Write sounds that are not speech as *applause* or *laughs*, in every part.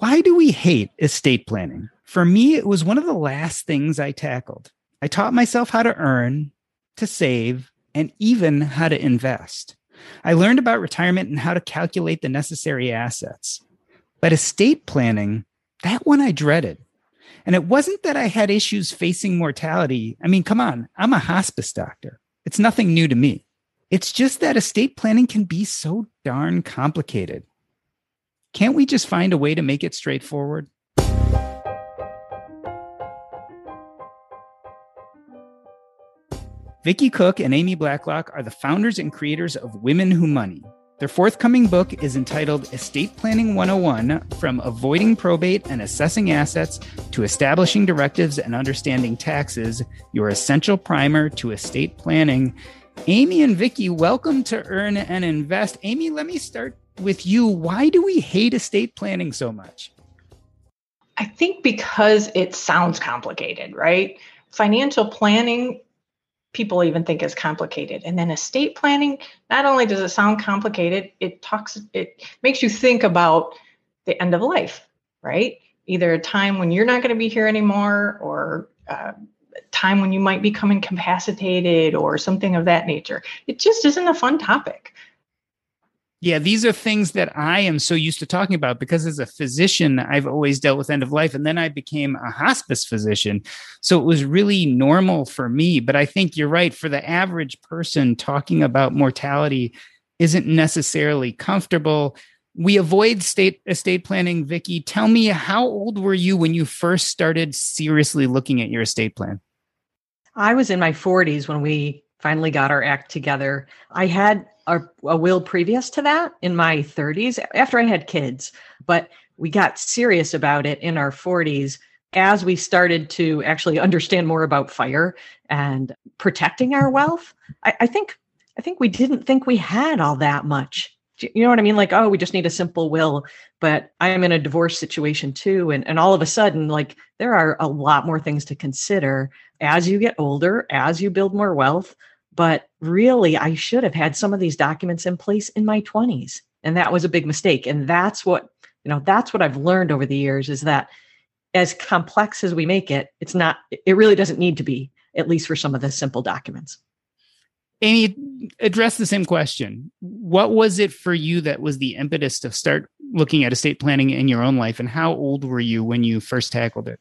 Why do we hate estate planning? For me, it was one of the last things I tackled. I taught myself how to earn, to save, and even how to invest. I learned about retirement and how to calculate the necessary assets. But estate planning, that one I dreaded. And it wasn't that I had issues facing mortality. I mean, come on, I'm a hospice doctor. It's nothing new to me. It's just that estate planning can be so darn complicated. Can't we just find a way to make it straightforward? Vicki Cook and Amy Blacklock are the founders and creators of Women Who Money. Their forthcoming book is entitled Estate Planning 101 From Avoiding Probate and Assessing Assets to Establishing Directives and Understanding Taxes, your essential primer to estate planning. Amy and Vicki, welcome to Earn and Invest. Amy, let me start with you, why do we hate estate planning so much? I think because it sounds complicated, right? Financial planning, people even think is complicated. And then estate planning, not only does it sound complicated, it talks, it makes you think about the end of life, right? Either a time when you're not going to be here anymore or uh, time when you might become incapacitated or something of that nature. It just isn't a fun topic. Yeah, these are things that I am so used to talking about because as a physician, I've always dealt with end of life. And then I became a hospice physician. So it was really normal for me. But I think you're right. For the average person, talking about mortality isn't necessarily comfortable. We avoid state estate planning. Vicki, tell me how old were you when you first started seriously looking at your estate plan? I was in my 40s when we finally got our act together. I had a, a will previous to that in my 30s after I had kids, but we got serious about it in our 40s as we started to actually understand more about fire and protecting our wealth. I, I think I think we didn't think we had all that much. You know what I mean? Like, oh, we just need a simple will. But I'm in a divorce situation too. And, and all of a sudden, like, there are a lot more things to consider as you get older, as you build more wealth, but really, I should have had some of these documents in place in my 20s. And that was a big mistake. And that's what, you know, that's what I've learned over the years is that as complex as we make it, it's not, it really doesn't need to be, at least for some of the simple documents. Amy, address the same question. What was it for you that was the impetus to start looking at estate planning in your own life? And how old were you when you first tackled it?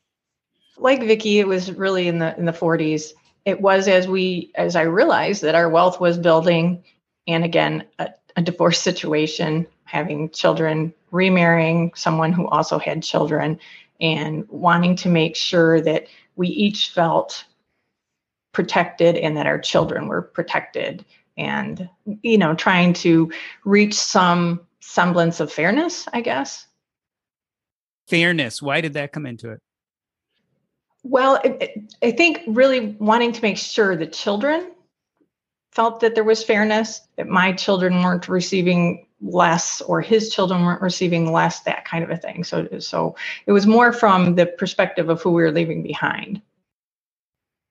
Like Vicki, it was really in the in the 40s it was as we as i realized that our wealth was building and again a, a divorce situation having children remarrying someone who also had children and wanting to make sure that we each felt protected and that our children were protected and you know trying to reach some semblance of fairness i guess. Fairness. Why did that come into it well, it, it, I think really wanting to make sure the children felt that there was fairness, that my children weren't receiving less or his children weren't receiving less, that kind of a thing. So, so it was more from the perspective of who we were leaving behind.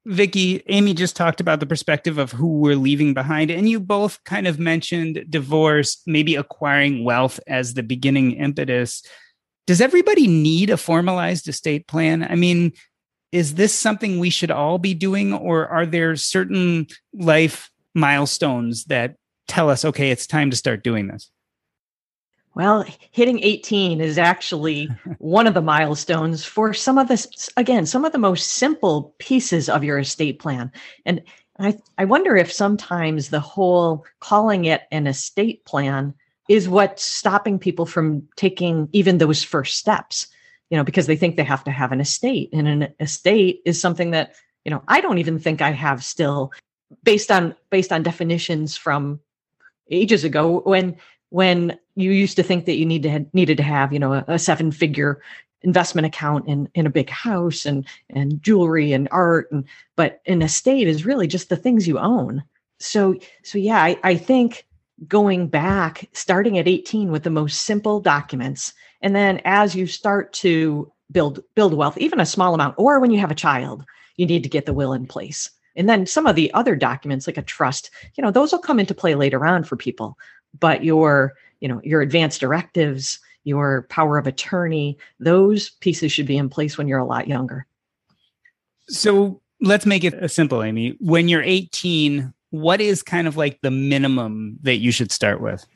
Vicki, Amy just talked about the perspective of who we're leaving behind, and you both kind of mentioned divorce, maybe acquiring wealth as the beginning impetus. Does everybody need a formalized estate plan? I mean, is this something we should all be doing or are there certain life milestones that tell us okay it's time to start doing this Well, hitting 18 is actually *laughs* one of the milestones for some of the, again, some of the most simple pieces of your estate plan. And I, I wonder if sometimes the whole calling it an estate plan is what's stopping people from taking even those first steps, you know, because they think they have to have an estate. And an estate is something that, you know, I don't even think I have still based on based on definitions from ages ago when when you used to think that you need to needed to have you know a, a seven figure investment account in in a big house and and jewelry and art and but an estate is really just the things you own so so yeah i, I think going back starting at 18 with the most simple documents. And then as you start to build build wealth even a small amount or when you have a child you need to get the will in place. And then some of the other documents like a trust you know those will come into play later on for people. But your you know your advanced directives your power of attorney those pieces should be in place when you're a lot younger. So let's make it simple amy. When you're 18 what is kind of like the minimum that you should start with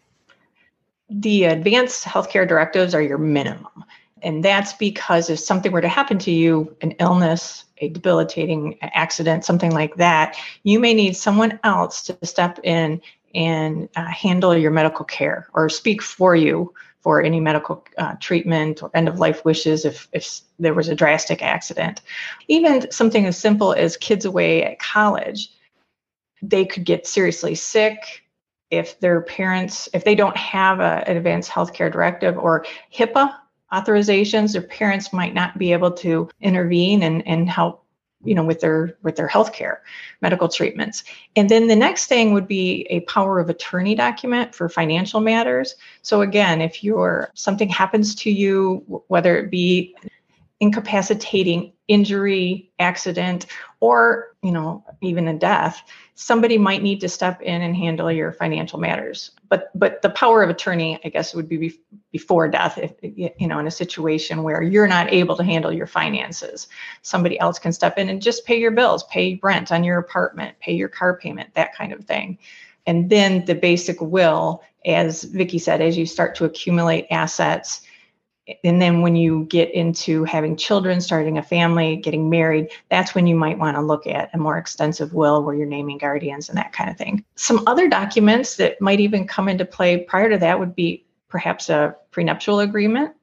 the advanced healthcare directives are your minimum and that's because if something were to happen to you an illness a debilitating accident something like that you may need someone else to step in and uh, handle your medical care or speak for you for any medical uh, treatment or end of life wishes if, if there was a drastic accident. Even something as simple as kids away at college, they could get seriously sick if their parents, if they don't have a, an advanced healthcare directive or HIPAA authorizations, their parents might not be able to intervene and, and help you know with their with their healthcare medical treatments. And then the next thing would be a power of attorney document for financial matters. So again if you're something happens to you whether it be incapacitating injury accident or you know even a death somebody might need to step in and handle your financial matters. But but the power of attorney i guess would be before death if you know in a situation where you're not able to handle your finances. Somebody else can step in and just pay your bills pay rent on your apartment pay your car payment that kind of thing. And then the basic will as vicki said as you start to accumulate assets and then when you get into having children starting a family getting married that's when you might want to look at a more extensive will where you're naming guardians and that kind of thing. Some other documents that might even come into play prior to that would be perhaps a prenuptial agreement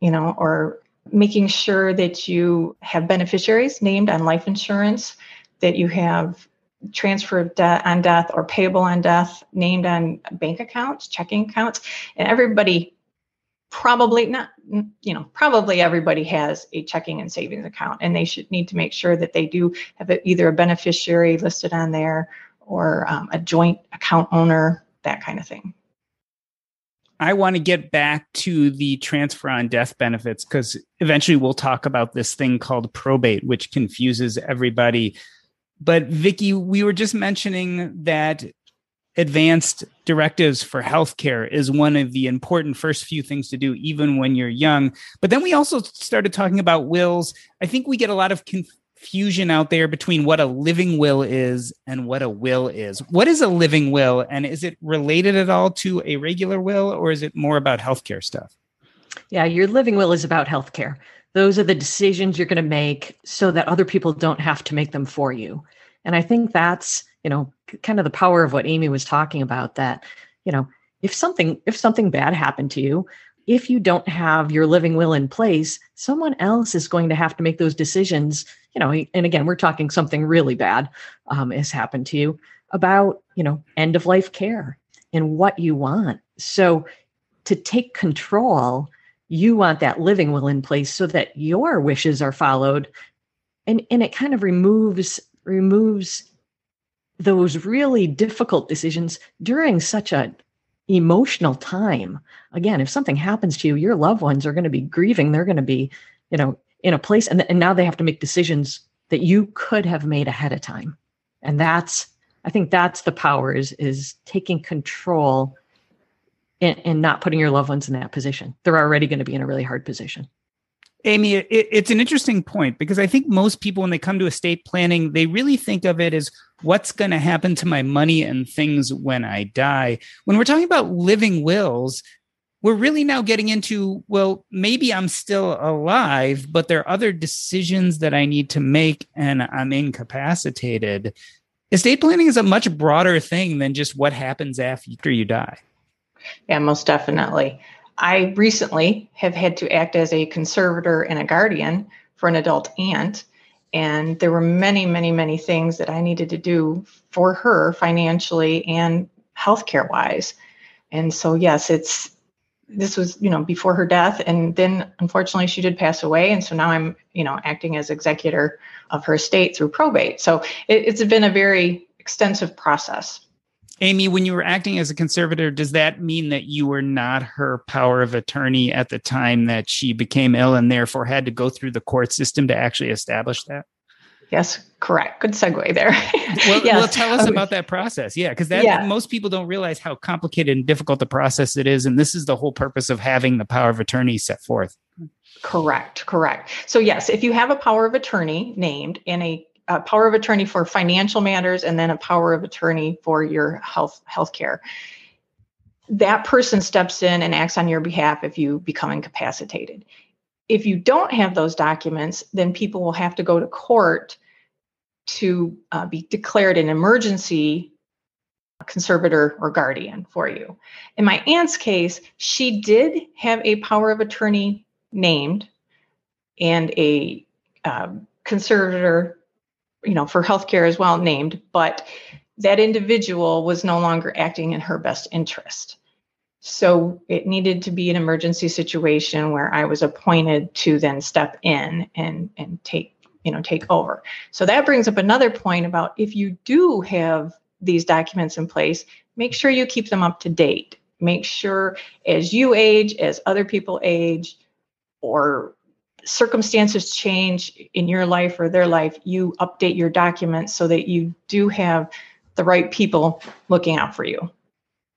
you know or making sure that you have beneficiaries named on life insurance that you have transfer of debt on death or payable on death named on bank accounts checking accounts. And everybody probably not you know probably everybody has a checking and savings account and they should need to make sure that they do have a, either a beneficiary listed on there or um, a joint account owner that kind of thing. I want to get back to the transfer on death benefits because eventually we'll talk about this thing called probate which confuses everybody. But vicki we were just mentioning that advanced directives for healthcare is one of the important first few things to do, even when you're young. But then we also started talking about wills. I think we get a lot of confusion out there between what a living will is and what a will is. What is a living will? And is it related at all to a regular will, or is it more about healthcare stuff? Yeah, your living will is about healthcare. Those are the decisions you're going to make so that other people don't have to make them for you. And I think that's you know kind of the power of what amy was talking about that you know if something if something bad happened to you if you don't have your living will in place someone else is going to have to make those decisions you know and again we're talking something really bad um, has happened to you about you know end of life care and what you want. So to take control you want that living will in place so that your wishes are followed. And and it kind of removes removes those really difficult decisions during such a emotional time. Again if something happens to you your loved ones are going to be grieving they're going to be you know in a place and, and now they have to make decisions that you could have made ahead of time. And that's i think that's the power is is taking control and, and not putting your loved ones in that position. They're already going to be in a really hard position Amy, it, it's an interesting point because I think most people, when they come to estate planning, they really think of it as what's going to happen to my money and things when I die. When we're talking about living wills, we're really now getting into well, maybe I'm still alive, but there are other decisions that I need to make and I'm incapacitated. Estate planning is a much broader thing than just what happens after you die. Yeah, most definitely. I recently have had to act as a conservator and a guardian for an adult aunt. And there were many, many, many things that I needed to do for her financially and healthcare wise. And so, yes, it's this was, you know, before her death. And then unfortunately, she did pass away. And so now I'm, you know, acting as executor of her estate through probate. So it, it's been a very extensive process. Amy, when you were acting as a conservator, does that mean that you were not her power of attorney at the time that she became ill and therefore had to go through the court system to actually establish that? Yes, correct. Good segue there. *laughs* well, yes. well, tell us about that process. Yeah, because that yeah. most people don't realize how complicated and difficult the process it is, and this is the whole purpose of having the power of attorney set forth. Correct, correct. So yes, if you have a power of attorney named in a a power of attorney for financial matters and then a power of attorney for your health health care that person steps in and acts on your behalf if you become incapacitated. If you don't have those documents then people will have to go to court to uh, be declared an emergency conservator or guardian for you. In my aunt's case she did have a power of attorney named and a um, conservator you know, for healthcare as well named, but that individual was no longer acting in her best interest. So it needed to be an emergency situation where I was appointed to then step in and and take you know take over. So that brings up another point about if you do have these documents in place, make sure you keep them up to date. Make sure as you age, as other people age, or circumstances change in your life or their life, you update your documents so that you do have the right people looking out for you.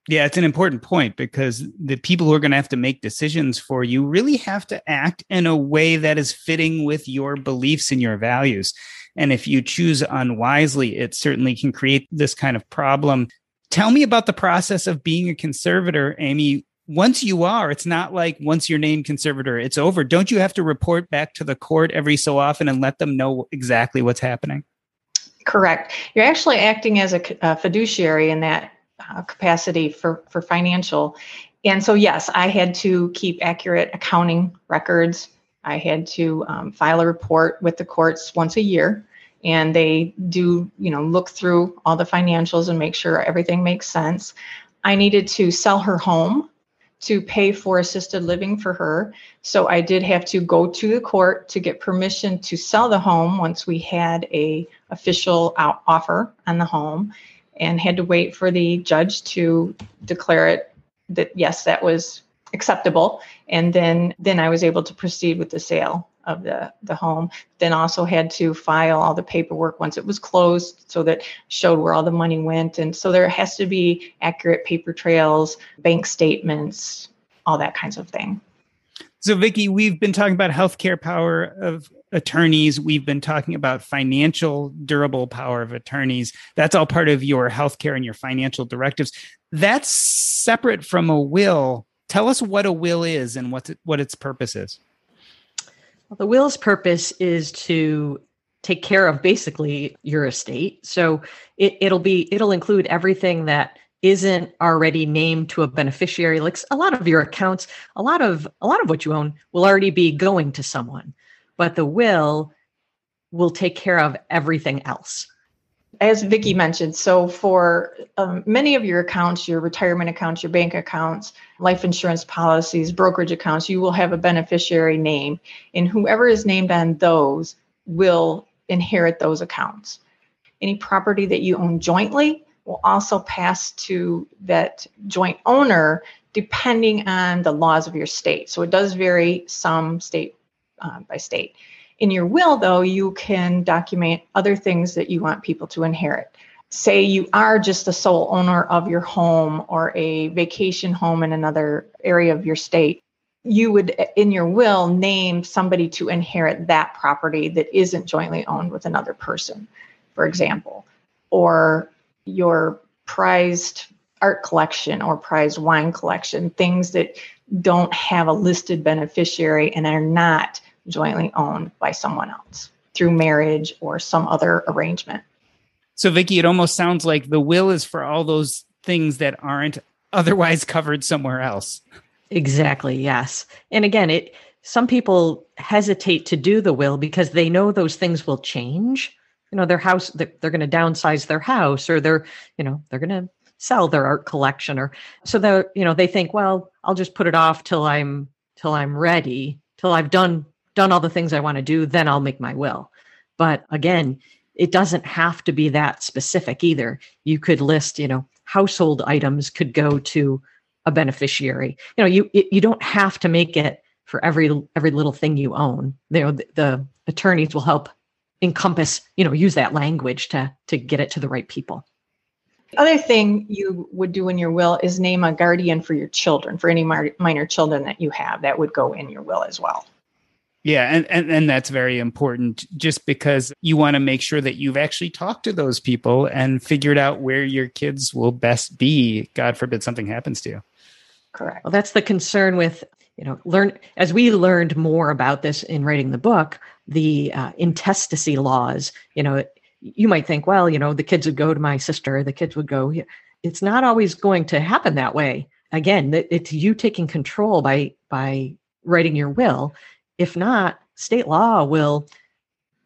Yeah, it's an important point because the people who are going to have to make decisions for you really have to act in a way that is fitting with your beliefs and your values. And if you choose unwisely, it certainly can create this kind of problem. Tell me about the process of being a conservator, Amy once you are, it's not like once you're named conservator, it's over. Don't you have to report back to the court every so often and let them know exactly what's happening? Correct. You're actually acting as a, a fiduciary in that uh, capacity for, for financial. And so, yes, I had to keep accurate accounting records. I had to um, file a report with the courts once a year. And they do, you know, look through all the financials and make sure everything makes sense. I needed to sell her home to pay for assisted living for her. So I did have to go to the court to get permission to sell the home once we had a official offer on the home and had to wait for the judge to declare it that yes that was acceptable and then then I was able to proceed with the sale of the, the home. Then also had to file all the paperwork once it was closed so that showed where all the money went. And so there has to be accurate paper trails, bank statements, all that kinds of thing. So, Vicki, we've been talking about healthcare power of attorneys. We've been talking about financial durable power of attorneys. That's all part of your healthcare and your financial directives. That's separate from a will. Tell us what a will is and what, what its purpose is. Well, the will's purpose is to take care of basically your estate. So it, it'll be it'll include everything that isn't already named to a beneficiary like a lot of your accounts a lot of a lot of what you own will already be going to someone but the will will take care of everything else as Vicki mentioned, so for um, many of your accounts, your retirement accounts, your bank accounts, life insurance policies, brokerage accounts, you will have a beneficiary name, and whoever is named on those will inherit those accounts. Any property that you own jointly will also pass to that joint owner depending on the laws of your state. So it does vary some state uh, by state. In your will, though, you can document other things that you want people to inherit. Say you are just the sole owner of your home or a vacation home in another area of your state. You would, in your will, name somebody to inherit that property that isn't jointly owned with another person, for example, or your prized art collection or prized wine collection, things that don't have a listed beneficiary and are not jointly owned by someone else through marriage or some other arrangement. So, Vicki, it almost sounds like the will is for all those things that aren't *laughs* otherwise covered somewhere else. Exactly. Yes. And again, it some people hesitate to do the will because they know those things will change. You know, their house they're, they're going to downsize their house or they're, you know, they're going to sell their art collection or so they you know, they think, well, I'll just put it off till I'm till I'm ready, till I've done done all the things I want to do, then I'll make my will. But again, it doesn't have to be that specific either. You could list, you know, household items could go to a beneficiary. You know, you you don't have to make it for every every little thing you own. You know, the, the attorneys will help encompass, you know, use that language to to get it to the right people. The other thing you would do in your will is name a guardian for your children, for any minor children that you have. That would go in your will as well. Yeah, and, and and that's very important just because you want to make sure that you've actually talked to those people and figured out where your kids will best be. God forbid something happens to you. Correct. Well, that's the concern with, you know, learn as we learned more about this in writing the book, the uh, intestacy laws, you know, you might think, well, you know, the kids would go to my sister, the kids would go. It's not always going to happen that way. Again, it's you taking control by by writing your will if not, state law will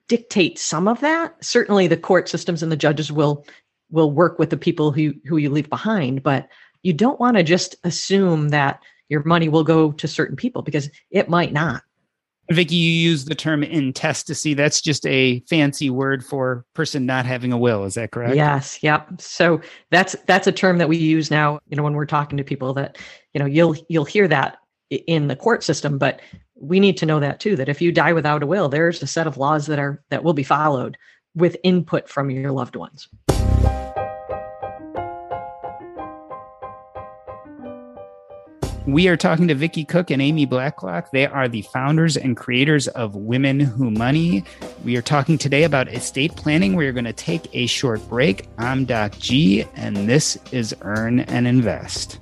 dictate some of that. Certainly the court systems and the judges will will work with the people who who you leave behind, but you don't want to just assume that your money will go to certain people because it might not. Vicki, you use the term intestacy. That's just a fancy word for person not having a will. Is that correct? Yes. Yep. So that's that's a term that we use now. You know, when we're talking to people, that you know, you'll you'll hear that in the court system, but we need to know that too that if you die without a will there's a set of laws that are that will be followed with input from your loved ones We are talking to Vicki Cook and Amy Blacklock. They are the founders and creators of Women Who Money. We are talking today about estate planning. We are going to take a short break. I'm Doc G, and this is Earn and Invest.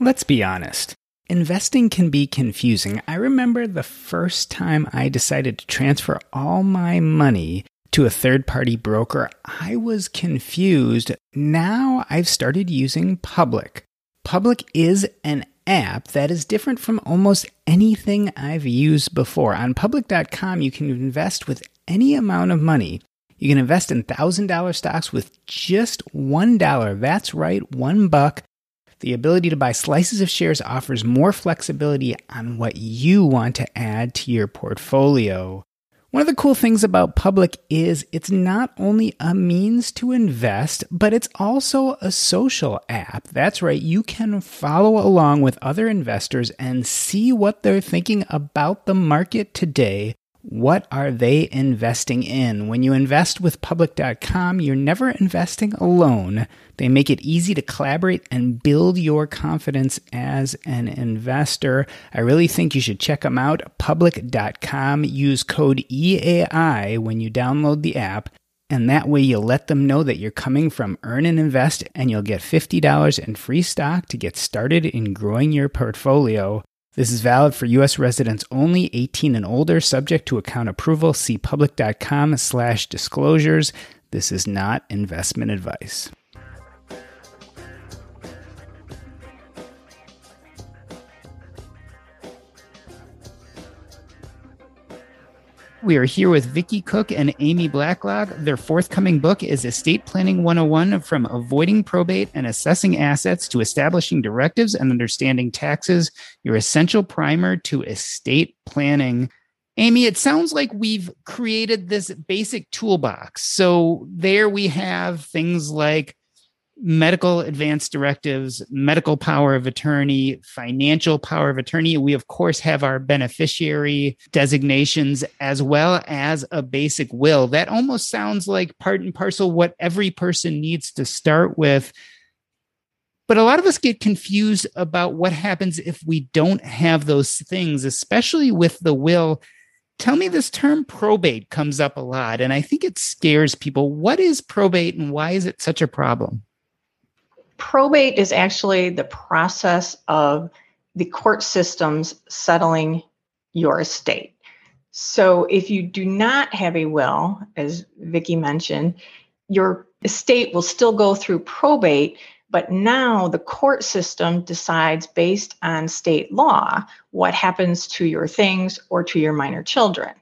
Let's be honest. Investing can be confusing. I remember the first time I decided to transfer all my money to a third party broker, I was confused. Now I've started using Public. Public is an app that is different from almost anything I've used before. On public.com, you can invest with any amount of money. You can invest in $1,000 stocks with just $1. That's right, one buck the ability to buy slices of shares offers more flexibility on what you want to add to your portfolio. One of the cool things about Public is it's not only a means to invest, but it's also a social app. That's right, you can follow along with other investors and see what they're thinking about the market today what are they investing in? When you invest with public.com, you're never investing alone. They make it easy to collaborate and build your confidence as an investor. I really think you should check them out. Public.com. Use code EAI when you download the app. And that way you'll let them know that you're coming from Earn and Invest and you'll get $50 in free stock to get started in growing your portfolio. This is valid for U.S. residents only, 18 and older, subject to account approval. See public.com slash disclosures. This is not investment advice. We are here with Vicki Cook and Amy Blacklock. Their forthcoming book is Estate Planning 101 From Avoiding Probate and Assessing Assets to Establishing Directives and Understanding Taxes, your essential primer to estate planning. Amy, it sounds like we've created this basic toolbox. So there we have things like medical advance directives, medical power of attorney, financial power of attorney. We, of course, have our beneficiary designations as well as a basic will. That almost sounds like part and parcel what every person needs to start with. But a lot of us get confused about what happens if we don't have those things, especially with the will. Tell me this term probate comes up a lot, and I think it scares people. What is probate and why is it such a problem? Probate is actually the process of the court systems settling your estate. So if you do not have a will, as Vicki mentioned, your estate will still go through probate, but now the court system decides based on state law what happens to your things or to your minor children.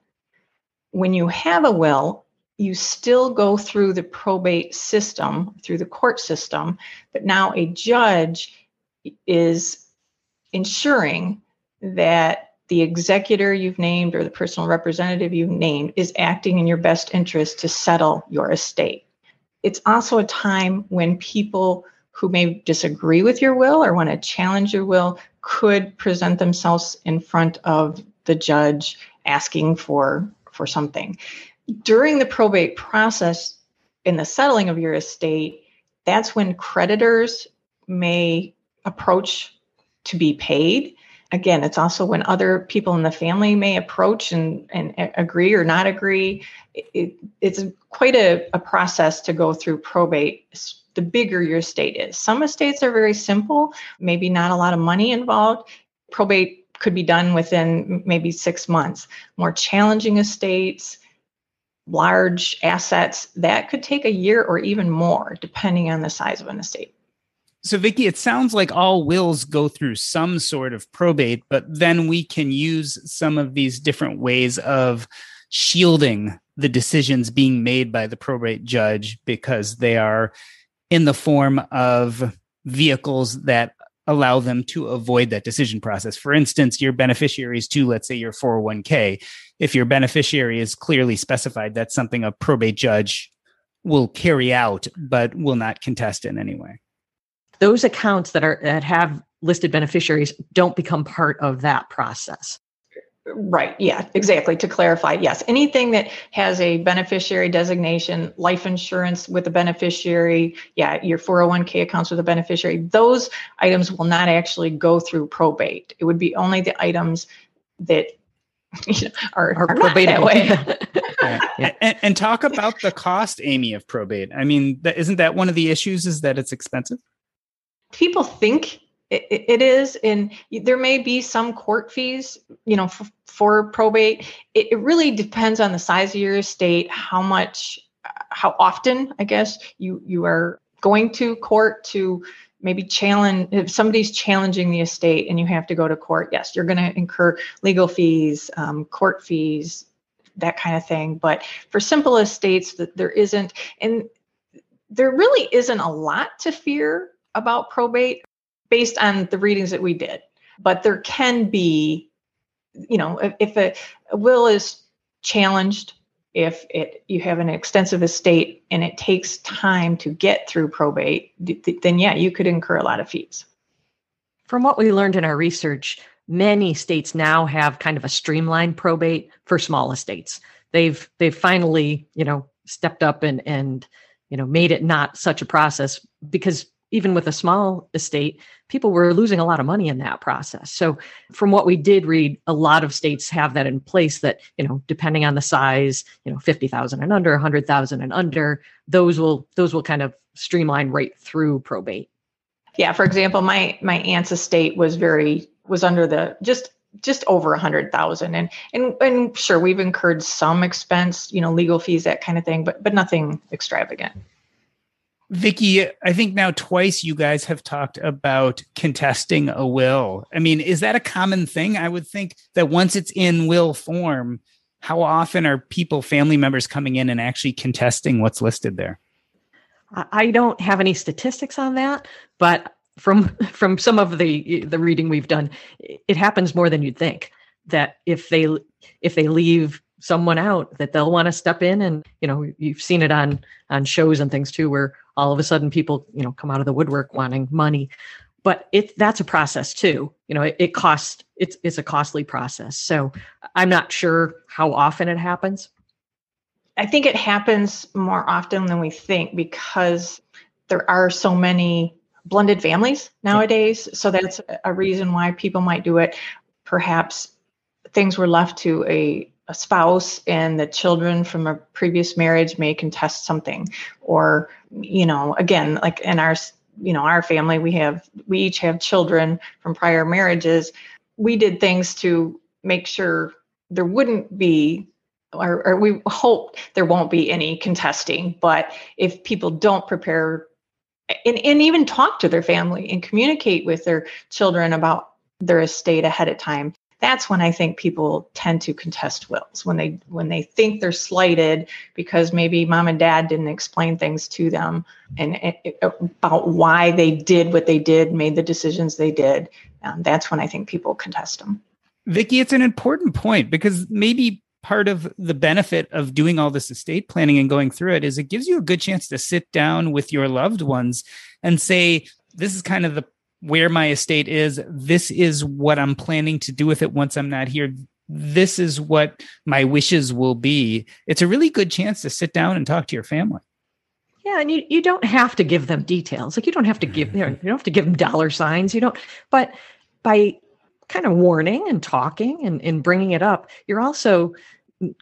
When you have a will, you still go through the probate system, through the court system, but now a judge is ensuring that the executor you've named or the personal representative you've named is acting in your best interest to settle your estate. It's also a time when people who may disagree with your will or want to challenge your will could present themselves in front of the judge asking for for something during the probate process in the settling of your estate, that's when creditors may approach to be paid. Again, it's also when other people in the family may approach and, and agree or not agree. It, it's quite a, a process to go through probate the bigger your estate is. Some estates are very simple, maybe not a lot of money involved. Probate could be done within maybe six months. More challenging estates, large assets, that could take a year or even more, depending on the size of an estate. So, Vicki, it sounds like all wills go through some sort of probate, but then we can use some of these different ways of shielding the decisions being made by the probate judge because they are in the form of vehicles that allow them to avoid that decision process. For instance, your beneficiaries to, let's say, your 401k. If your beneficiary is clearly specified, that's something a probate judge will carry out, but will not contest in any way. Those accounts that are that have listed beneficiaries don't become part of that process. Right. Yeah, exactly. To clarify, yes, anything that has a beneficiary designation, life insurance with a beneficiary, yeah, your 401k accounts with a beneficiary, those items will not actually go through probate. It would be only the items that you know, are, are, are probate that way. *laughs* yeah. and, and, talk about the cost, Amy, of probate. I mean, that, isn't that one of the issues? Is that it's expensive? People think it, it is and there may be some court fees you know for, for probate it, it, really depends on the size of your estate how much uh, how often i guess you you are going to court to maybe challenge if somebody's challenging the estate and you have to go to court yes you're going to incur legal fees um, court fees that kind of thing but for simple estates that there isn't and there really isn't a lot to fear about probate based on the readings that we did. But there can be, you know, if, if a, a will is challenged, if it you have an extensive estate and it takes time to get through probate, then yeah, you could incur a lot of fees. From what we learned in our research, many states now have kind of a streamlined probate for small estates. They've they've finally, you know, stepped up and and you know made it not such a process because even with a small estate, people were losing a lot of money in that process. So, from what we did read, a lot of states have that in place that, you know, depending on the size, you know, 50,000 and under, 100,000 and under, those will those will kind of streamline right through probate. Yeah, for example, my my aunt's estate was very was under the just just over a hundred thousand and and and sure we've incurred some expense you know legal fees that kind of thing but but nothing extravagant Vicki, I think now twice you guys have talked about contesting a will. I mean, is that a common thing? I would think that once it's in will form, how often are people, family members coming in and actually contesting what's listed there? I don't have any statistics on that, but from *laughs* from some of the the reading we've done, it happens more than you'd think. That if they if they leave someone out, that they'll want to step in, and you know you've seen it on on shows and things too, where all of a sudden people you know come out of the woodwork wanting money. But it that's a process too. You know it, it costs it's it's a costly process. So i'm not sure how often it happens. I think it happens more often than we think because there are so many blended families nowadays. So that's a reason why people might do it. Perhaps things were left to a a spouse and the children from a previous marriage may contest something or you know again like in our you know, our family, we have, we each have children from prior marriages. We did things to make sure there wouldn't be or, or, we hope there won't be any contesting. But if people don't prepare and, and even talk to their family and communicate with their children about their estate ahead of time, that's when I think people tend to contest wills when they when they think they're slighted because maybe mom and dad didn't explain things to them and, about why they did what they did, made the decisions they did. Um, that's when I think people contest them. Vicki, it's an important point because maybe part of the benefit of doing all this estate planning and going through it is it gives you a good chance to sit down with your loved ones and say, this is kind of the where my estate is. This is what I'm planning to do with it once I'm not here. This is what my wishes will be. It's a really good chance to sit down and talk to your family. Yeah, and you, you don't have to give them details. Like you don't have to give you, know, you don't have to give them dollar signs. You don't, but by kind of warning and talking and, and bringing it up, you're also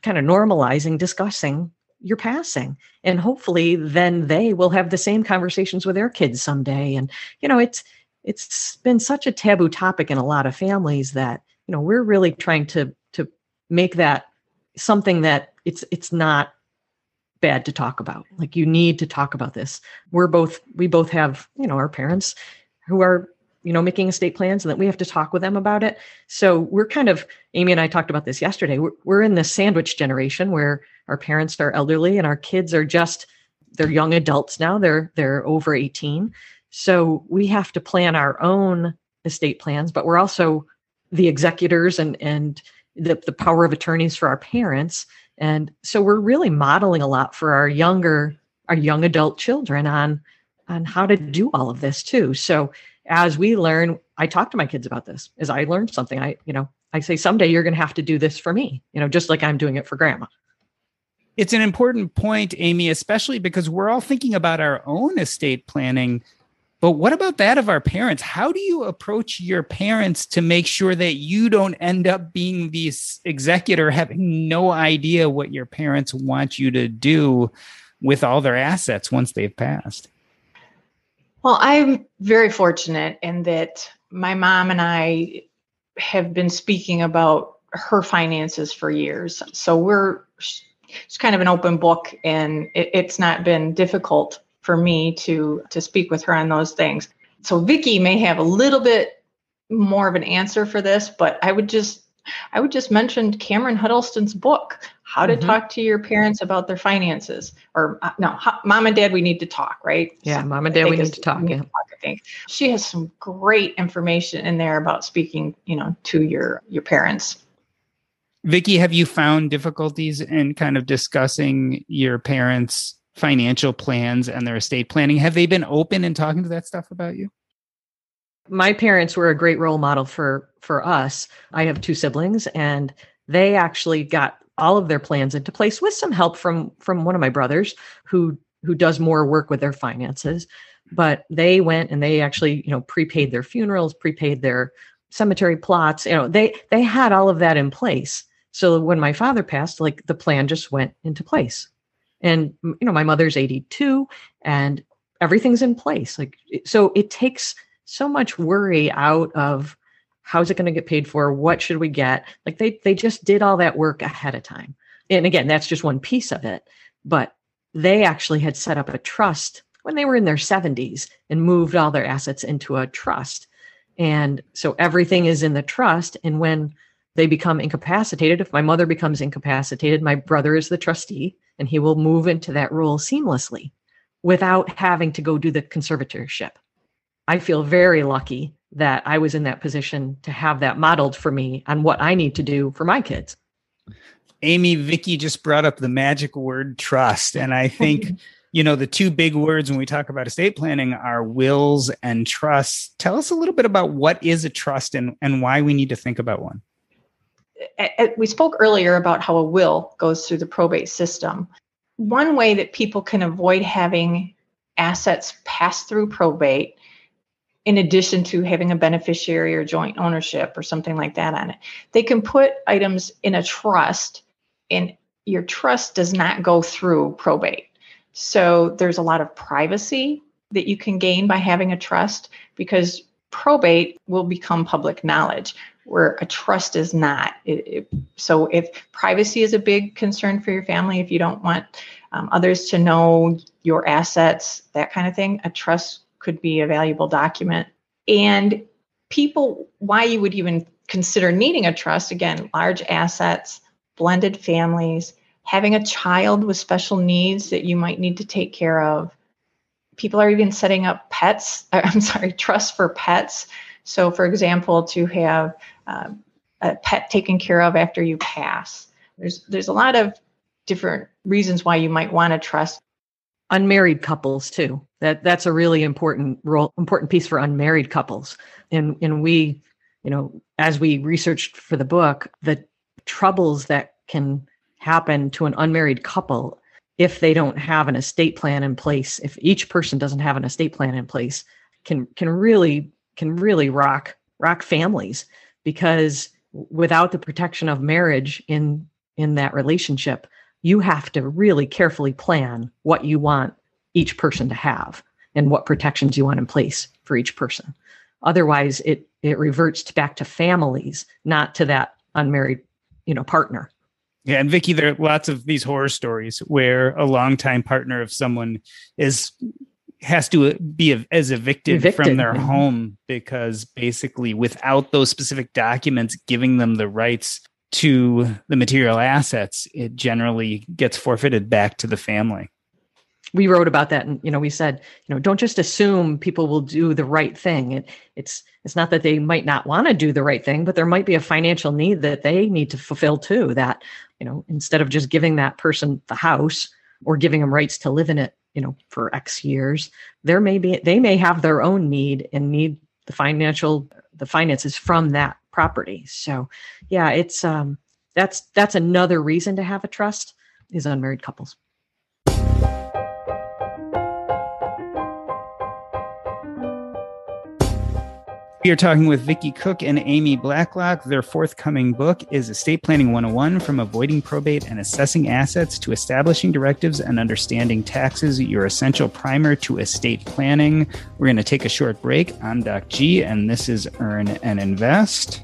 kind of normalizing discussing your passing and hopefully then they will have the same conversations with their kids someday and you know it's it's been such a taboo topic in a lot of families that you know we're really trying to to make that something that it's it's not bad to talk about. Like you need to talk about this. We're both we both have you know our parents who are you know making estate plans and that we have to talk with them about it. So we're kind of amy and i talked about this yesterday. We're, we're in the sandwich generation where our parents are elderly and our kids are just they're young adults now. They're they're over 18 so we have to plan our own estate plans but we're also the executors and and the, the power of attorneys for our parents and so we're really modeling a lot for our younger our young adult children on on how to do all of this too so as we learn, I talk to my kids about this. As I learn something, I, you know, I say someday you're going to have to do this for me, you know, just like I'm doing it for grandma. It's an important point, Amy, especially because we're all thinking about our own estate planning. But what about that of our parents? How do you approach your parents to make sure that you don't end up being the executor having no idea what your parents want you to do with all their assets once they've passed? Well, I'm very fortunate in that my mom and I have been speaking about her finances for years. So we're it's kind of an open book and it, it's not been difficult for me to to speak with her on those things. So Vicki may have a little bit more of an answer for this, but I would just I would just mention Cameron Huddleston's book, How to mm-hmm. Talk to Your Parents About Their Finances. Or, uh, no, how, Mom and Dad, we need to talk, right? Yeah, so Mom and Dad, we need to talk. yeah. Talk, I think she has some great information in there about speaking, you know, to your your parents. Vicki, have you found difficulties in kind of discussing your parents' financial plans and their estate planning? Have they been open in talking to that stuff about you? my parents were a great role model for for us. I have two siblings and they actually got all of their plans into place with some help from from one of my brothers who who does more work with their finances but they went and they actually you know prepaid their funerals prepaid their cemetery plots you know they they had all of that in place so when my father passed like the plan just went into place and you know my mother's 82 and everything's in place. Like so it takes so much worry out of how's it going to get paid for? What should we get? Like they they just did all that work ahead of time. And again that's just one piece of it. But they actually had set up a trust when they were in their 70s and moved all their assets into a trust. And so everything is in the trust. And when they become incapacitated if my mother becomes incapacitated my brother is the trustee and he will move into that role seamlessly without having to go do the conservatorship I feel very lucky that I was in that position to have that modeled for me on what I need to do for my kids. Amy, Vicki just brought up the magic word trust. And I think, *laughs* you know, the two big words when we talk about estate planning are wills and trusts. Tell us a little bit about what is a trust and, and why we need to think about one. We spoke earlier about how a will goes through the probate system. One way that people can avoid having assets pass through probate in addition to having a beneficiary or joint ownership or something like that on it. They can put items in a trust, and your trust does not go through probate. So there's a lot of privacy that you can gain by having a trust because probate will become public knowledge where a trust is not. It, it, so, if privacy is a big concern for your family, if you don't want um, others to know your assets, that kind of thing, a trust could be a valuable document. And people, why you would even consider needing a trust again, large assets, blended families, having a child with special needs that you might need to take care of. People are even setting up pets, *laughs* I'm sorry, trusts for pets. So, for example, to have uh, a pet taken care of after you pass. There's there's a lot of different reasons why you might want to trust unmarried couples too. That that's a really important role, important piece for unmarried couples. And and we, you know, as we researched for the book, the troubles that can happen to an unmarried couple if they don't have an estate plan in place, if each person doesn't have an estate plan in place, can can really can really rock rock families because without the protection of marriage in in that relationship you have to really carefully plan what you want each person to have and what protections you want in place for each person. Otherwise it it reverts back to families not to that unmarried you know partner. Yeah, and Vicki, there are lots of these horror stories where a longtime partner of someone is has to be as evicted, evicted, from their mm-hmm. home because basically without those specific documents giving them the rights to the material assets it generally gets forfeited back to the family. We wrote about that and you know we said you know don't just assume people will do the right thing. It, it's it's not that they might not want to do the right thing but there might be a financial need that they need to fulfill too that you know instead of just giving that person the house or giving them rights to live in it you know for x years there may be they may have their own need and need the financial the finances from that property. So yeah it's um that's that's another reason to have a trust is unmarried couples We are talking with Vicki Cook and Amy Blacklock. Their forthcoming book is Estate Planning 101 From Avoiding Probate and Assessing Assets to Establishing Directives and Understanding Taxes, your essential primer to estate planning. We're going to take a short break. I'm Doc G, and this is Earn and Invest.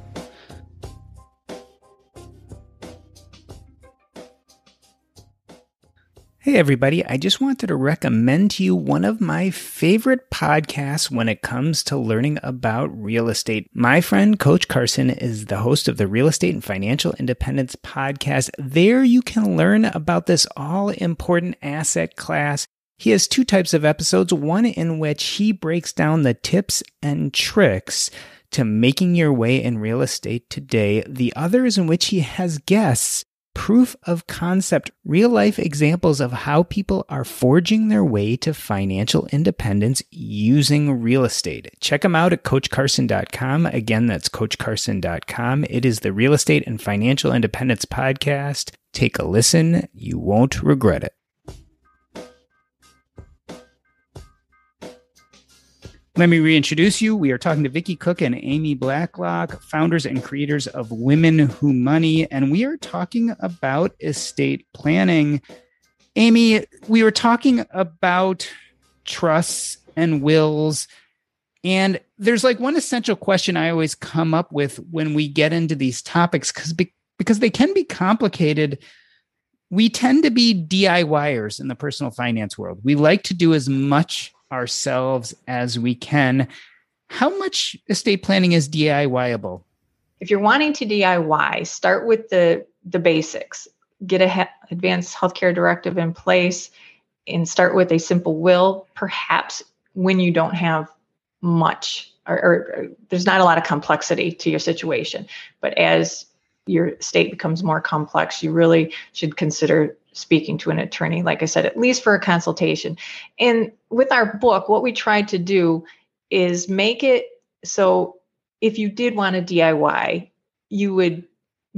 Hey, everybody. I just wanted to recommend to you one of my favorite podcasts when it comes to learning about real estate. My friend, Coach Carson, is the host of the Real Estate and Financial Independence podcast. There you can learn about this all important asset class. He has two types of episodes one in which he breaks down the tips and tricks to making your way in real estate today. The other is in which he has guests proof of concept, real life examples of how people are forging their way to financial independence using real estate. Check them out at coachcarson.com. Again, that's coachcarson.com. It is the Real Estate and Financial Independence Podcast. Take a listen, you won't regret it. Let me reintroduce you. We are talking to Vicki Cook and Amy Blacklock, founders and creators of Women Who Money, and we are talking about estate planning. Amy, we were talking about trusts and wills. And there's like one essential question I always come up with when we get into these topics because because they can be complicated. We tend to be DIYers in the personal finance world. We like to do as much ourselves as we can. How much estate planning is DIYable? If you're wanting to DIY, start with the the basics. Get a he- advanced healthcare directive in place and start with a simple will, perhaps when you don't have much or, or, or there's not a lot of complexity to your situation. But as your state becomes more complex, you really should consider speaking to an attorney, like I said, at least for a consultation. And with our book, what we tried to do is make it so if you did want to DIY, you would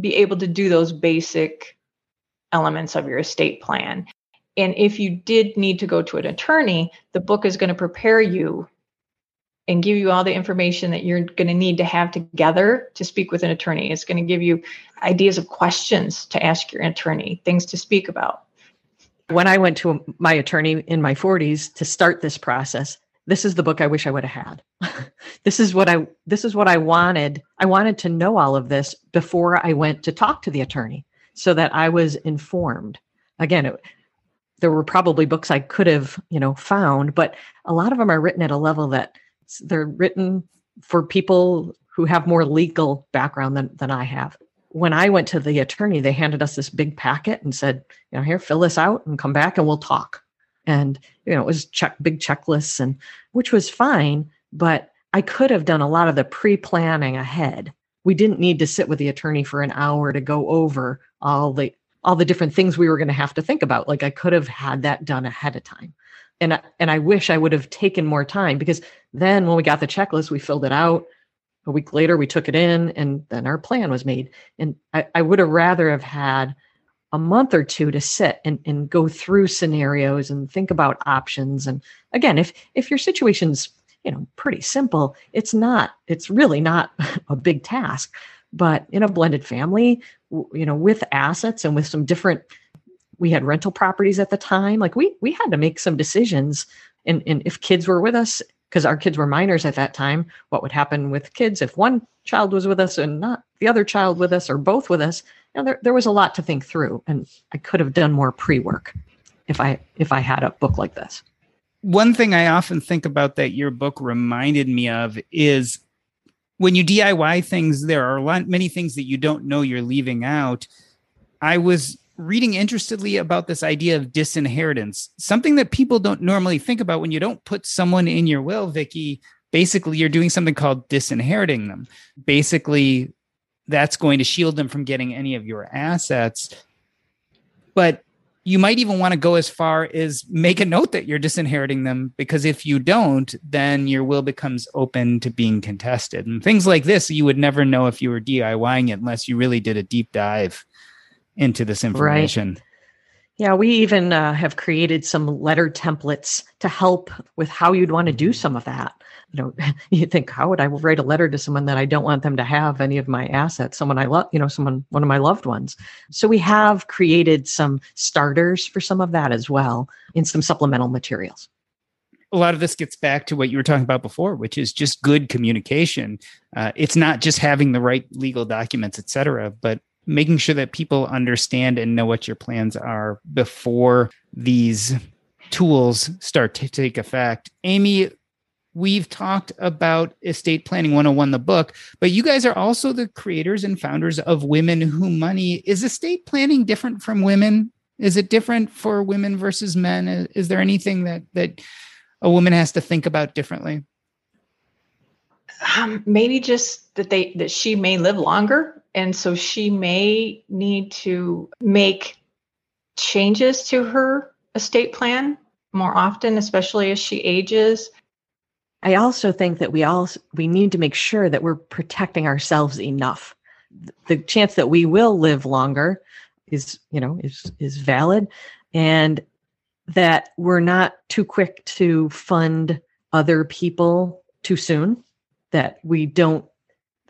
be able to do those basic elements of your estate plan. And if you did need to go to an attorney, the book is going to prepare you and give you all the information that you're going to need to have together to speak with an attorney. It's going to give you ideas of questions to ask your attorney, things to speak about. When I went to my attorney in my 40s to start this process, this is the book I wish I would have had. *laughs* this is what I this is what I wanted. I wanted to know all of this before I went to talk to the attorney so that I was informed. Again, it, there were probably books I could have, you know, found, but a lot of them are written at a level that they're written for people who have more legal background than, than I have. When I went to the attorney, they handed us this big packet and said, you know, here, fill this out and come back and we'll talk. And, you know, it was check big checklists and which was fine, but I could have done a lot of the pre-planning ahead. We didn't need to sit with the attorney for an hour to go over all the all the different things we were going to have to think about. Like I could have had that done ahead of time. And I, and I wish I would have taken more time because then when we got the checklist, we filled it out. A week later, we took it in and then our plan was made. And I, I would have rather have had a month or two to sit and, and go through scenarios and think about options. And again, if if your situation's you know pretty simple, it's not, it's really not *laughs* a big task. But in a blended family, you know, with assets and with some different we had rental properties at the time. Like we we had to make some decisions. And, and if kids were with us, because our kids were minors at that time, what would happen with kids if one child was with us and not the other child with us or both with us? You know, there, there was a lot to think through. And I could have done more pre-work if I if I had a book like this. One thing I often think about that your book reminded me of is when you DIY things, there are a lot many things that you don't know you're leaving out. I was reading interestedly about this idea of disinheritance, something that people don't normally think about when you don't put someone in your will, Vicki. Basically, you're doing something called disinheriting them. Basically, that's going to shield them from getting any of your assets. But you might even want to go as far as make a note that you're disinheriting them because if you don't then your will becomes open to being contested and things like this you would never know if you were DIYing it unless you really did a deep dive into this information right. yeah we even uh, have created some letter templates to help with how you'd want to do some of that you know, *laughs* you think, how would I write a letter to someone that I don't want them to have any of my assets? Someone I love, you know, someone, one of my loved ones. So we have created some starters for some of that as well in some supplemental materials. A lot of this gets back to what you were talking about before, which is just good communication. Uh, it's not just having the right legal documents, et cetera, but making sure that people understand and know what your plans are before these tools start to take effect. Amy, we've talked about estate planning 101 the book but you guys are also the creators and founders of women who money. Is estate planning different from women? Is it different for women versus men? Is there anything that that a woman has to think about differently? Um, maybe just that they that she may live longer and so she may need to make changes to her estate plan more often especially as she ages I also think that we all we need to make sure that we're protecting ourselves enough. The chance that we will live longer is, you know, is is valid and that we're not too quick to fund other people too soon that we don't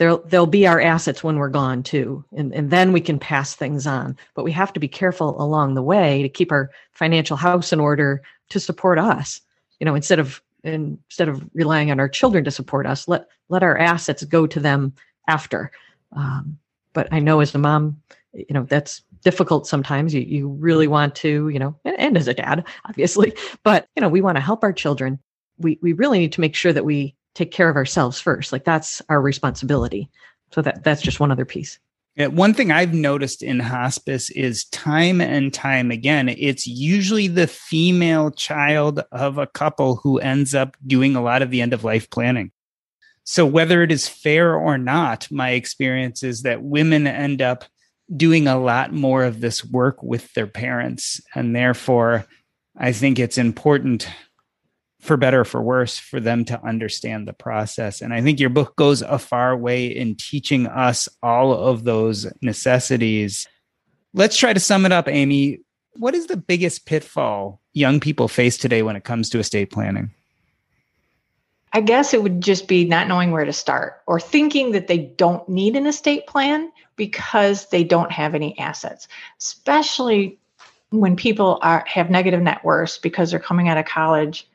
there they'll be our assets when we're gone too and, and then we can pass things on but we have to be careful along the way to keep our financial house in order to support us you know instead of instead of relying on our children to support us, let let our assets go to them after. Um, but I know as a mom, you know that's difficult sometimes. You you really want to, you know, and, and as a dad, obviously, *laughs* but you know we want to help our children. We we really need to make sure that we take care of ourselves first. Like that's our responsibility. So that that's just one other piece. Yeah, one thing I've noticed in hospice is time and time again, it's usually the female child of a couple who ends up doing a lot of the end of life planning. So, whether it is fair or not, my experience is that women end up doing a lot more of this work with their parents. And therefore, I think it's important for better for worse for them to understand the process. And i think your book goes a far way in teaching us all of those necessities. Let's try to sum it up amy. What is the biggest pitfall young people face today when it comes to estate planning? I guess it would just be not knowing where to start or thinking that they don't need an estate plan because they don't have any assets especially when people are have negative net worths because they're coming out of college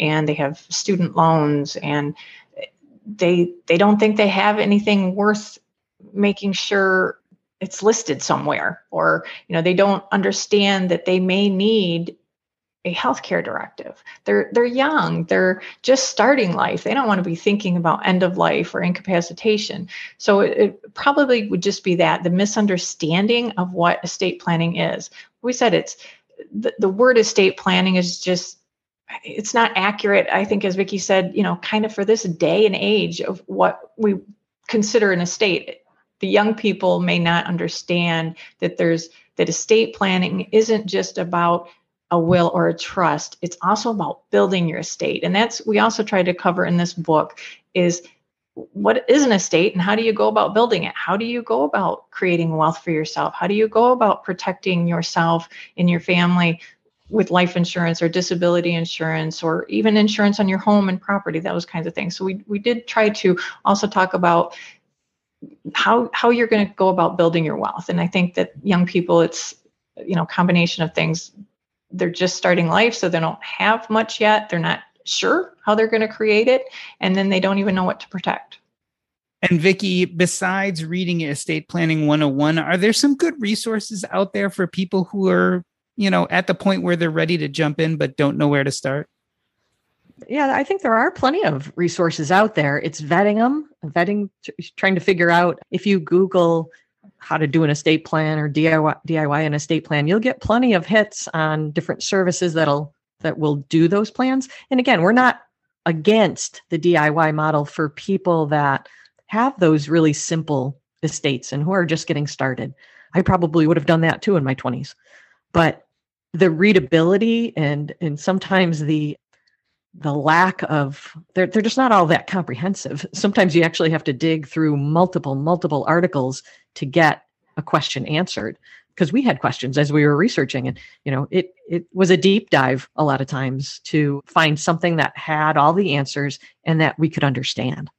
and they have student loans and they they don't think they have anything worth making sure it's listed somewhere or you know they don't understand that they may need a healthcare directive. They're they're young. They're just starting life. They don't want to be thinking about end of life or incapacitation. So it, it, probably would just be that the misunderstanding of what estate planning is. We said it's the, the word estate planning is just it's not accurate. I think as Vicki said, you know, kind of for this day and age of what we consider an estate. The young people may not understand that there's that estate planning isn't just about a will or a trust it's also about building your estate and that's we also try to cover in this book is what is an estate and how do you go about building it how do you go about creating wealth for yourself how do you go about protecting yourself and your family with life insurance or disability insurance or even insurance on your home and property those kinds of things so we, we did try to also talk about how how you're going to go about building your wealth and i think that young people it's you know combination of things they're just starting life, so they don't have much yet. They're not sure how they're going to create it, and then they don't even know what to protect. And Vicki, besides reading Estate Planning 101, are there some good resources out there for people who are, you know, at the point where they're ready to jump in but don't know where to start? Yeah, I think there are plenty of resources out there. It's vetting them, vetting, trying to figure out if you Google how to do an estate plan or DIY, DIY an estate plan, you'll get plenty of hits on different services that'll that will do those plans. And again, we're not against the DIY model for people that have those really simple estates and who are just getting started. I probably would have done that too in my 20s. But the readability and and sometimes the the lack of they're, they're just not all that comprehensive. Sometimes you actually have to dig through multiple multiple articles to get a question answered because we had questions as we were researching and you know it it was a deep dive a lot of times to find something that had all the answers and that we could understand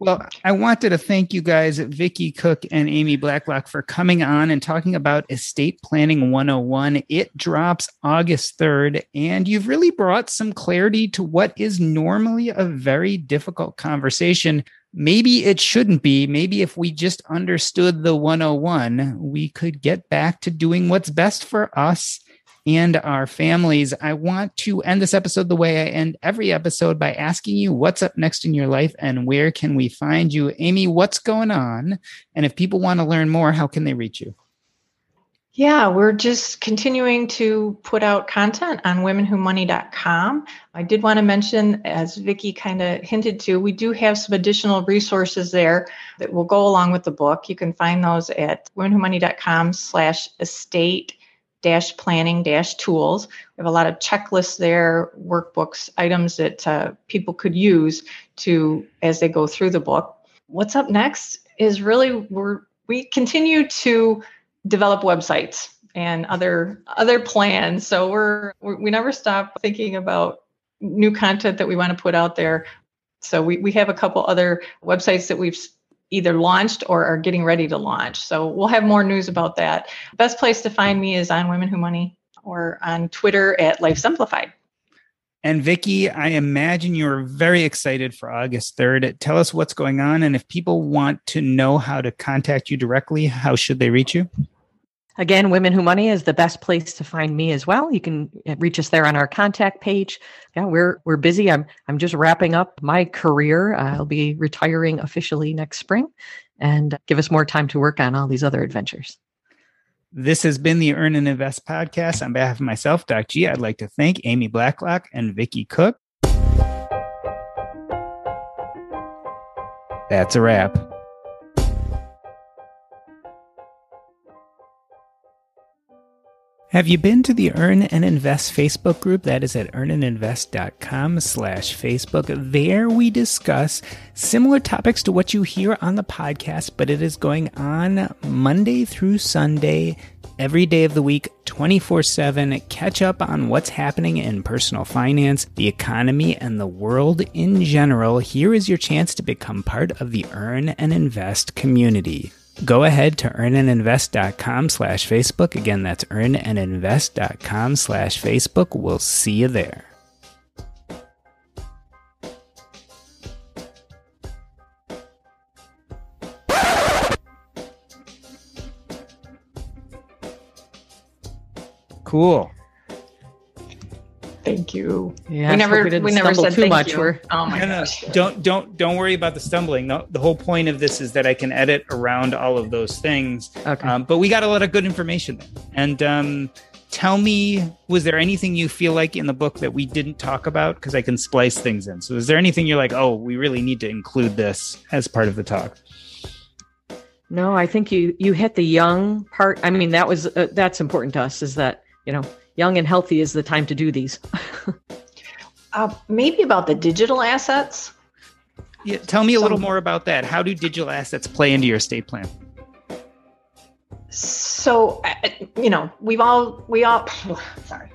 well, I wanted to thank you guys, Vicki Cook and Amy Blacklock, for coming on and talking about Estate Planning 101. It drops August 3rd, and you've really brought some clarity to what is normally a very difficult conversation. Maybe it shouldn't be. Maybe if we just understood the 101, we could get back to doing what's best for us and our families. I want to end this episode the way I end every episode by asking you what's up next in your life and where can we find you? Amy, what's going on? And if people want to learn more, how can they reach you? Yeah, we're just continuing to put out content on womenwhomoney.com. I did want to mention, as Vicki kind of hinted to, we do have some additional resources there that will go along with the book. You can find those at womenwhomoney.com slash estate dash planning dash tools. We have a lot of checklists there, workbooks, items that uh, people could use to as they go through the book. What's up next is really we're we continue to develop websites and other other plans. So we're, we're we never stop thinking about new content that we want to put out there. So we, we have a couple other websites that we've either launched or are getting ready to launch. So we'll have more news about that. Best place to find me is on Women Who Money or on Twitter at Life Simplified. And Vicki, I imagine you're very excited for August 3rd. Tell us what's going on. And if people want to know how to contact you directly, how should they reach you? Again, Women Who Money is the best place to find me as well. You can reach us there on our contact page. Yeah, we're we're busy. I'm I'm just wrapping up my career. I'll be retiring officially next spring, and give us more time to work on all these other adventures. This has been the Earn and Invest podcast. On behalf of myself, Doc G, I'd like to thank Amy Blacklock and Vicki Cook. That's a wrap. Have you been to the Earn and Invest Facebook group? That is at earnandinvest.com slash Facebook. There we discuss similar topics to what you hear on the podcast, but it is going on Monday through Sunday, every day of the week, 24 7. Catch up on what's happening in personal finance, the economy, and the world in general. Here is your chance to become part of the Earn and Invest community Go ahead to earnandinvest.com slash Facebook. Again, that's earnandinvest.com slash Facebook. We'll see you there. Cool. Thank you. Yeah, we never we, didn't we never said too thank much. you. We're Oh my No, no, don't don't don't worry about the stumbling. The, the whole point of this is that I can edit around all of those things. okay. Um, but we got a lot of good information there. And um, tell me, was there anything you feel like in the book that we didn't talk about? Because I can splice things in. So is there anything you're like, oh, we really need to include this as part of the talk? No, I think you you hit the young part. I mean, that was uh, that's important to us. Is that you know, young and healthy is the time to do these. *laughs* Uh, maybe about the digital assets. Yeah, tell me a little more about that. How do digital assets play into your estate plan? So, uh, you know, we've all, we all, *sighs* sorry.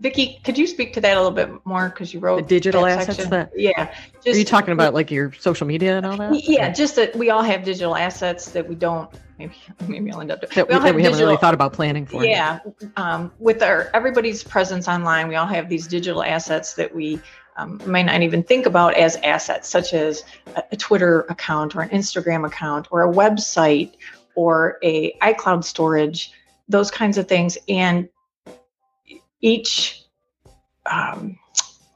Vicki, could you speak to that a little bit more? Because you wrote The digital that assets section. that- yeah. Are Just, you talking about like your social media and all that? Yeah, just that we all have digital assets that we don't. Maybe, *laughs* maybe I'll end up. that we we, all that have we haven't really thought about planning for. Yeah, um, with our everybody's presence online, we all have these digital assets that we um, may not even think about as assets, such as a, a Twitter account or an Instagram account or a website or a iCloud storage, those kinds of things. And each, um,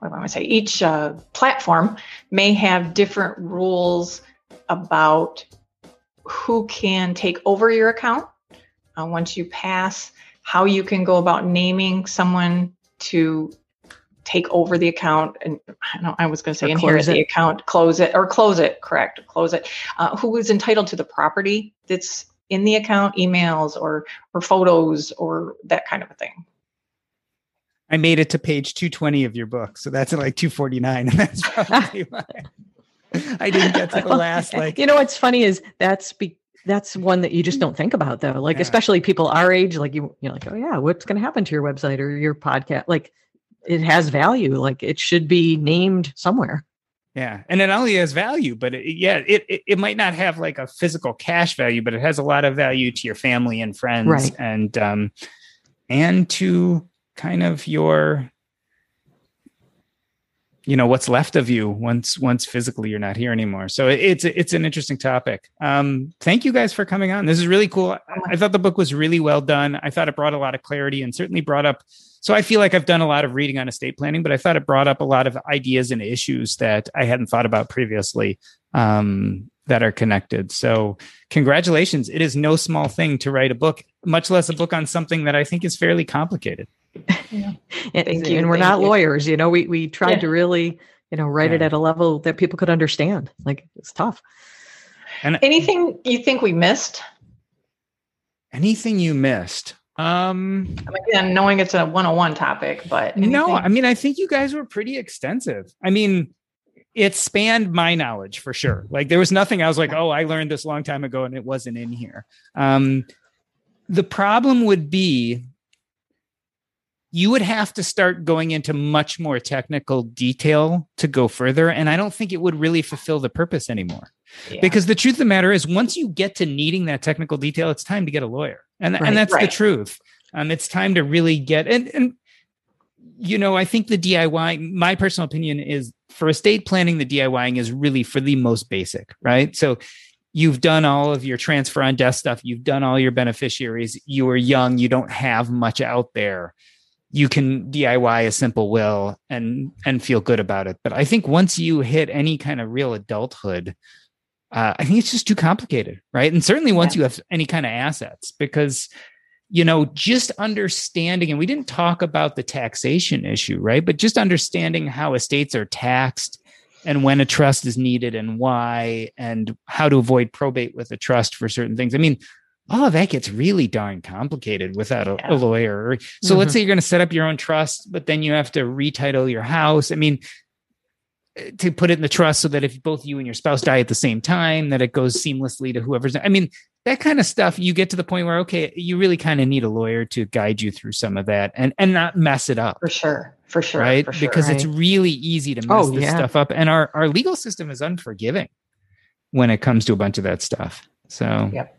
what do I say? Each uh, platform may have different rules about who can take over your account uh, once you pass, how you can go about naming someone to take over the account. And I know I was going to say Or inherit close the account, close it, or close it. Correct, close it. Uh, who is entitled to the property that's in the account, emails or or photos or that kind of a thing. I made it to page 220 of your book. So that's like 249. And that's *laughs* probably why I didn't get to the *laughs* last, like, you know what's funny is that's be, that's one that you just don't think about though. Like Yeah. especially people our age, like you you're like, oh yeah, what's going to happen to your website or your podcast? Like it has value. Like it should be named somewhere. Yeah, and it only has value, but it, yeah, it, it it might not have like a physical cash value, but it has a lot of value to your family and friends, Right. and um, and to kind of your, you know, what's left of you once once physically you're not here anymore. So it, it's it's an interesting topic. Um, thank you guys for coming on. This is really cool. I, I thought the book was really well done. I thought it brought a lot of clarity and certainly brought up so I feel like I've done a lot of reading on estate planning, but I thought it brought up a lot of ideas and issues that I hadn't thought about previously um, that are connected. So congratulations. It is no small thing to write a book, much less a book on something that I think is fairly complicated. *laughs* And, Thank you, and we're thank not you. lawyers, you know, we we tried Yeah. to really, you know, write it at a level that people could understand. Like it's tough. And Anything you think we missed? anything you missed? Um, I mean, again, knowing it's a 101 topic, but No. I mean, I think you guys were pretty extensive. I mean, it spanned my knowledge for sure. Like there was nothing I was like, oh, I learned this a long time ago and it wasn't in here. Um, the problem would be you would have to start going into much more technical detail to go further. And I don't think it would really fulfill the purpose anymore. Yeah. Because the truth of the matter is, once you get to needing that technical detail, it's time to get a lawyer, and Right. and that's the truth. Um, it's time to really get and and you know, I think the DIY. My personal opinion is for estate planning, the DIYing is really for the most basic, right? So. You've done all of your transfer on death stuff. You've done all your beneficiaries. You are young. You don't have much out there. You can DIY a simple will and and feel good about it. But I think once you hit any kind of real adulthood, uh, I think it's just too complicated, right? And certainly once Yeah. you have any kind of assets, because you know, just understanding, and we didn't talk about the taxation issue, right? But just understanding how estates are taxed and when a trust is needed and why, and how to avoid probate with a trust for certain things. I mean, all of that gets really darn complicated without a, Yeah. a lawyer. So let's mm-hmm. say you're going to set up your own trust, but then you have to retitle your house. I mean, eh, to put it in the trust so that if both you and your spouse die at the same time, that it goes seamlessly to whoever's. I mean, that kind of stuff. You get to the point where okay, you really kind of need a lawyer to guide you through some of that and and not mess it up, for sure, for sure, right? for sure. Because it's really easy to mess Oh, this yeah. stuff up, and our our legal system is unforgiving when it comes to a bunch of that stuff. So Yep.